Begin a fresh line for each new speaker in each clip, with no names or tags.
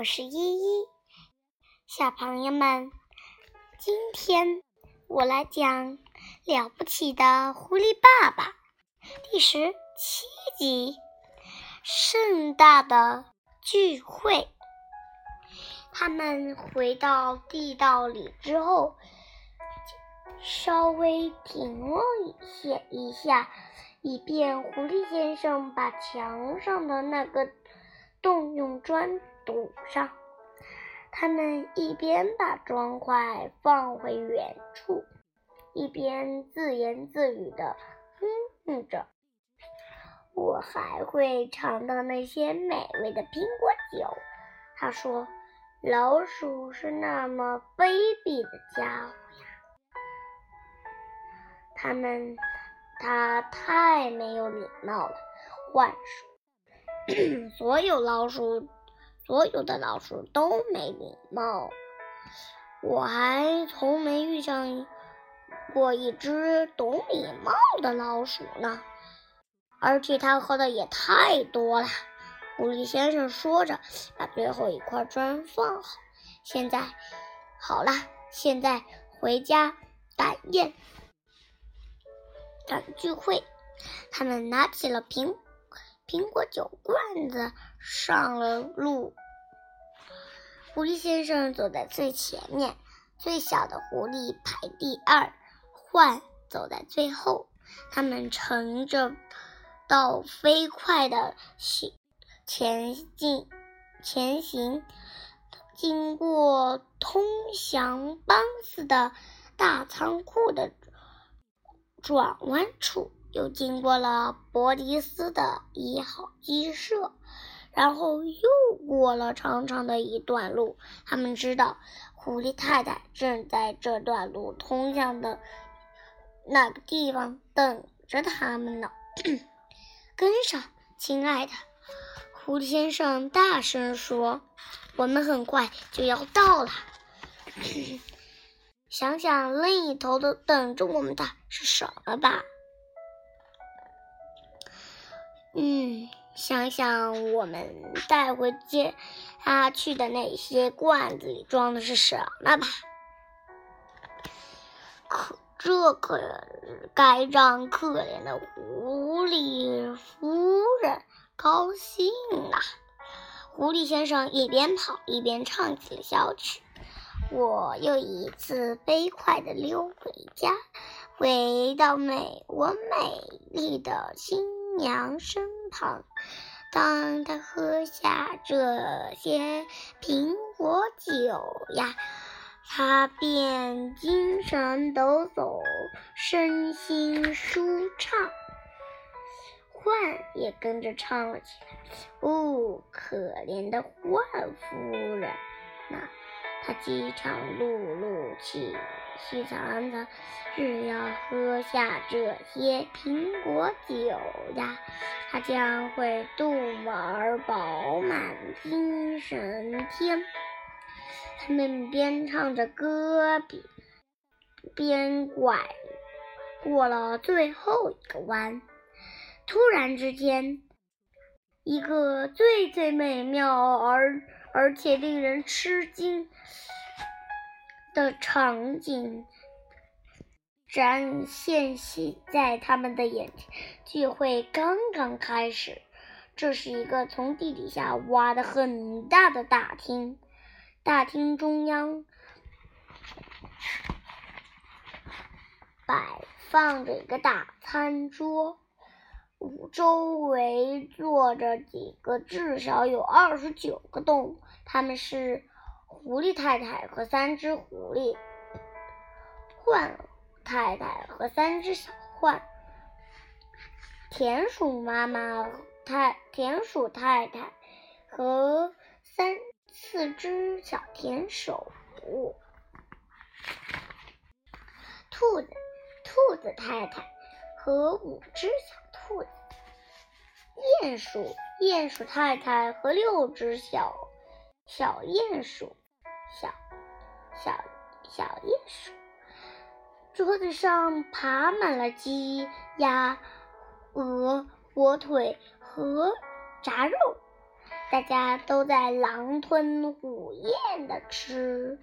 我是依依。小朋友们，今天我来讲《了不起的狐狸爸爸》第十七集：盛大的聚会。他们回到地道里之后，稍微停了一下一下。以便狐狸先生把墙上的那个洞用砖堵上。他们一边把砖块放回原处，一边自言自语地哼哼着：“我还会尝到那些美味的苹果酒。”他说：“老鼠是那么卑鄙的家伙呀！”他们。他太没有礼貌了，幻术，所有老鼠，所有的老鼠都没礼貌。我还从没遇上过一只懂礼貌的老鼠呢，而且它喝的也太多了。狐狸先生说着，把最后一块砖放好。现在，好了，现在回家赶宴。赶聚会，他们拿起了苹苹果酒罐子，上了路。狐狸先生走在最前面，最小的狐狸排第二，獾走在最后。他们乘着到飞快的行前进前行，经过通向邦斯的大仓库的。转弯处又经过了伯迪斯的一号鸡舍，然后又过了长长的一段路。他们知道狐狸太太正在这段路通向的那个地方等着他们呢。跟上，亲爱的！狐狸先生大声说：“我们很快就要到了。”想想另一头的等着我们的是什么吧？嗯，想想我们带回家去的那些罐子里装的是什么吧？可这可该让可怜的狐狸夫人高兴啊！狐狸先生一边跑一边唱起了小曲。我又一次飞快地溜回家，回到美我美丽的新娘身旁。当他喝下这些苹果酒呀，他便精神抖擞，身心舒畅。獾也跟着唱了起来。哦，可怜的獾夫人，那。他饥肠辘辘，气气惨惨，只要喝下这些苹果酒呀，他将会肚儿饱满，精神天。他们边唱着歌，边边拐过了最后一个弯。突然之间，一个最最美妙而……而且令人吃惊的场景展现在他们的眼前。聚会刚刚开始，这是一个从地底下挖的很大的大厅。大厅中央摆放着一个大餐桌。周围坐着几个至少有二十九个动物，他们是狐狸太太和三只狐狸，獾太太和三只小獾，田鼠妈妈太田鼠太太和三四只小田鼠，兔子兔子太太和五只小。兔子、鼹鼠、鼹鼠太太和六只小小鼹鼠，小小小鼹鼠。桌子上爬满了鸡、鸭、鹅、火腿和炸肉。大家都在狼吞虎咽的吃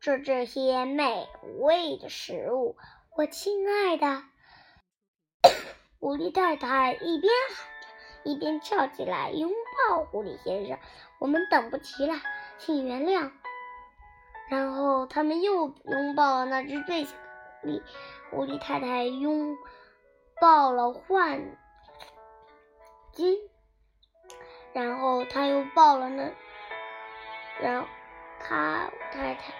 着这些美味的食物。我亲爱的，狐狸太太一边喊着，一边跳起来拥抱狐狸先生。我们等不及了，请原谅。然后他们又拥抱了那只最小的狐狸。狐狸太太拥抱了幻金。然后他又抱了那，然后他太太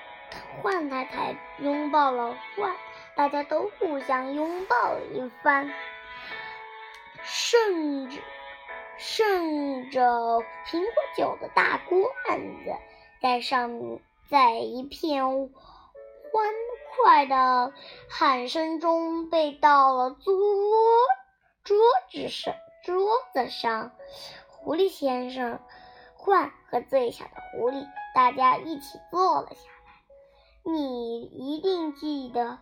换太太拥抱了换，大家都互相拥抱了一番，盛着盛着苹果酒的大罐子在上面，在一片欢快的喊声中被倒了桌桌子上桌子上。狐狸先生、獾和最小的狐狸，大家一起坐了下来。你一定记得，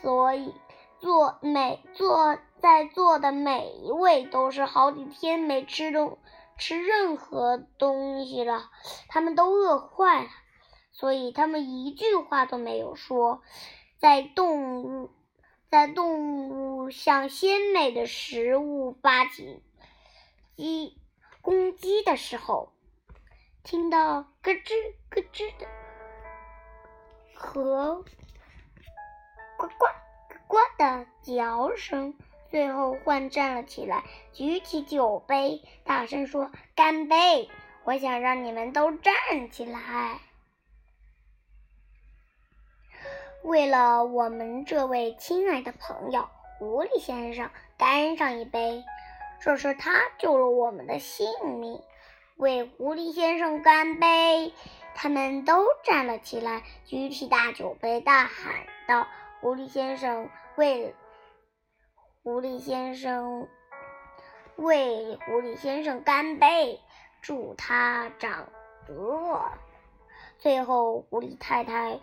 所以坐每坐在座的每一位都是好几天没吃东吃任何东西了，他们都饿坏了，所以他们一句话都没有说。在动物在动物向鲜美的食物发起击。公鸡的时候，听到咯吱咯吱的和呱呱呱的叫声，最后换站了起来，举起酒杯，大声说：“干杯！我想让你们都站起来，为了我们这位亲爱的朋友狐狸先生，干上一杯。”这是他救了我们的性命，为狐狸先生干杯！他们都站了起来，举起大酒杯，大喊道：“狐狸先生为狐狸先生为狐狸先生干杯，祝他长得……”最后，狐狸太太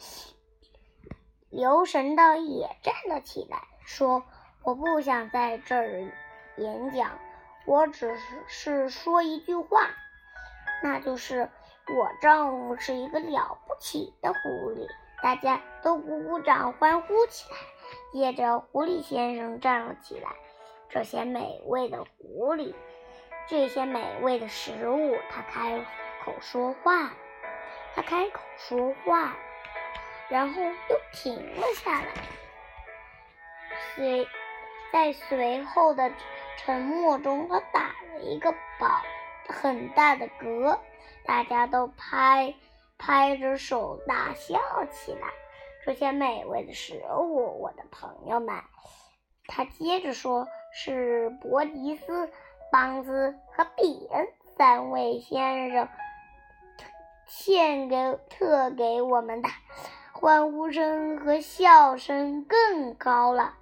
留神的也站了起来，说：“我不想在这儿。”演讲，我只是是说一句话，那就是我丈夫是一个了不起的狐狸。大家都鼓鼓掌，欢呼起来。接着，狐狸先生站了起来。这些美味的狐狸，这些美味的食物，他开口说话，他开口说话，然后又停了下来。随在随后的。沉默中，他打了一个饱很大的嗝，大家都拍拍着手大笑起来。这些美味的食物，我的朋友们，他接着说，是伯迪斯、邦兹和比恩三位先生献给特给我们的，欢呼声和笑声更高了。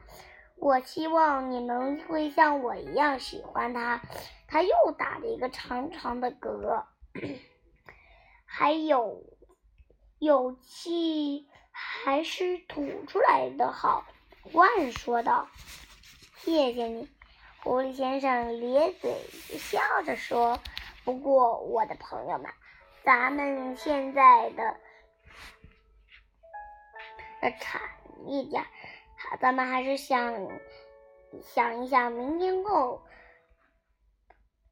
我希望你们会像我一样喜欢他。他又打了一个长长的嗝，还有有气还是吐出来的好。万说道：“谢谢你。”狐狸先生咧嘴笑着说：“不过，我的朋友们，咱们现在的的产一点。”咱们还是想想一想，明天后、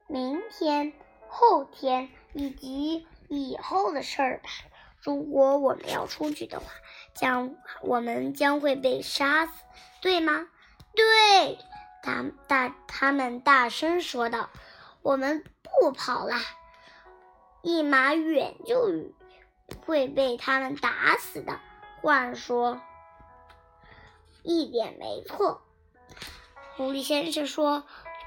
明天、后天以及以后的事儿吧。如果我们要出去的话，将我们将会被杀死，对吗？对，他大他们大声说道：“我们不跑了，一马远就会被他们打死的。”话说。一点没错，狐狸先生说：“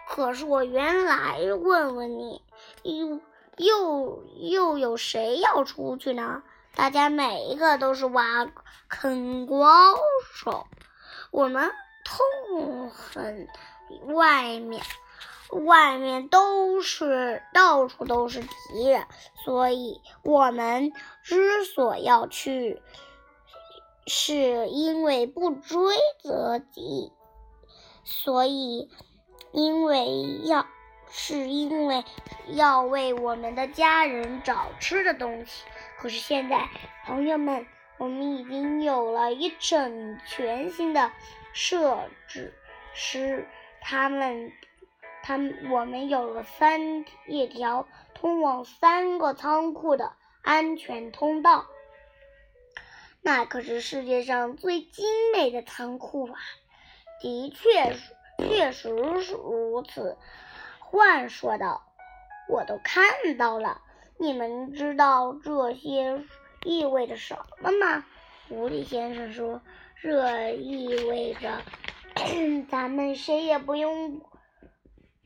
可是我原来问问你，又又又有谁要出去呢？大家每一个都是挖坑高手，我们痛恨外面，外面都是到处都是敌人，所以我们之所要去。”是因为不追则吉，所以因为要是因为要为我们的家人找吃的东西。可是现在，朋友们，我们已经有了一整全新的设置，使他们，他们，我们有了三一条通往三个仓库的安全通道。那可是世界上最精美的仓库啊！的确，确实是如此。獾说道：“我都看到了。你们知道这些意味着什么吗？”狐狸先生说：“这意味着 咱们谁也不用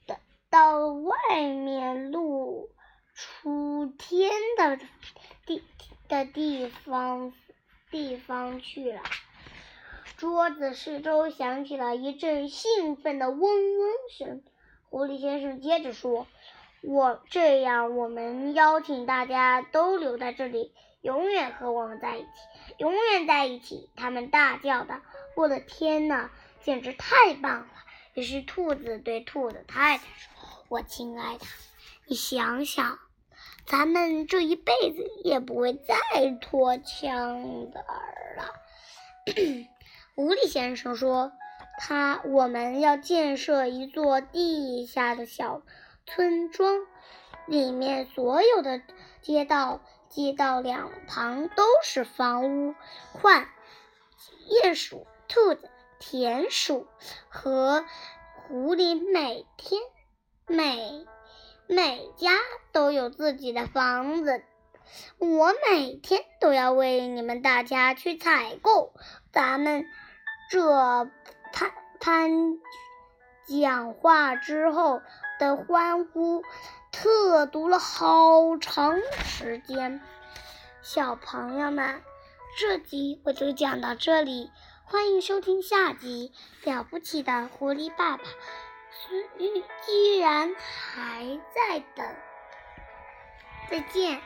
到到外面露出天的地的地方。”地方去了。桌子四周响起了一阵兴奋的嗡嗡声。狐狸先生接着说：“我这样，我们邀请大家都留在这里，永远和我们在一起，永远在一起。”他们大叫道：“我的天哪，简直太棒了！”于是兔子对兔子太太说：“我亲爱的，你想想。”咱们这一辈子也不会再脱枪的了。狐狸先生说：“他我们要建设一座地下的小村庄，里面所有的街道街道两旁都是房屋。獾、鼹鼠、兔子、田鼠和狐狸每天每。”每家都有自己的房子，我每天都要为你们大家去采购。咱们这潘讲话之后的欢呼，特读了好长时间。小朋友们，这集我就讲到这里，欢迎收听下集《了不起的狐狸爸爸》。居然还在等，再见。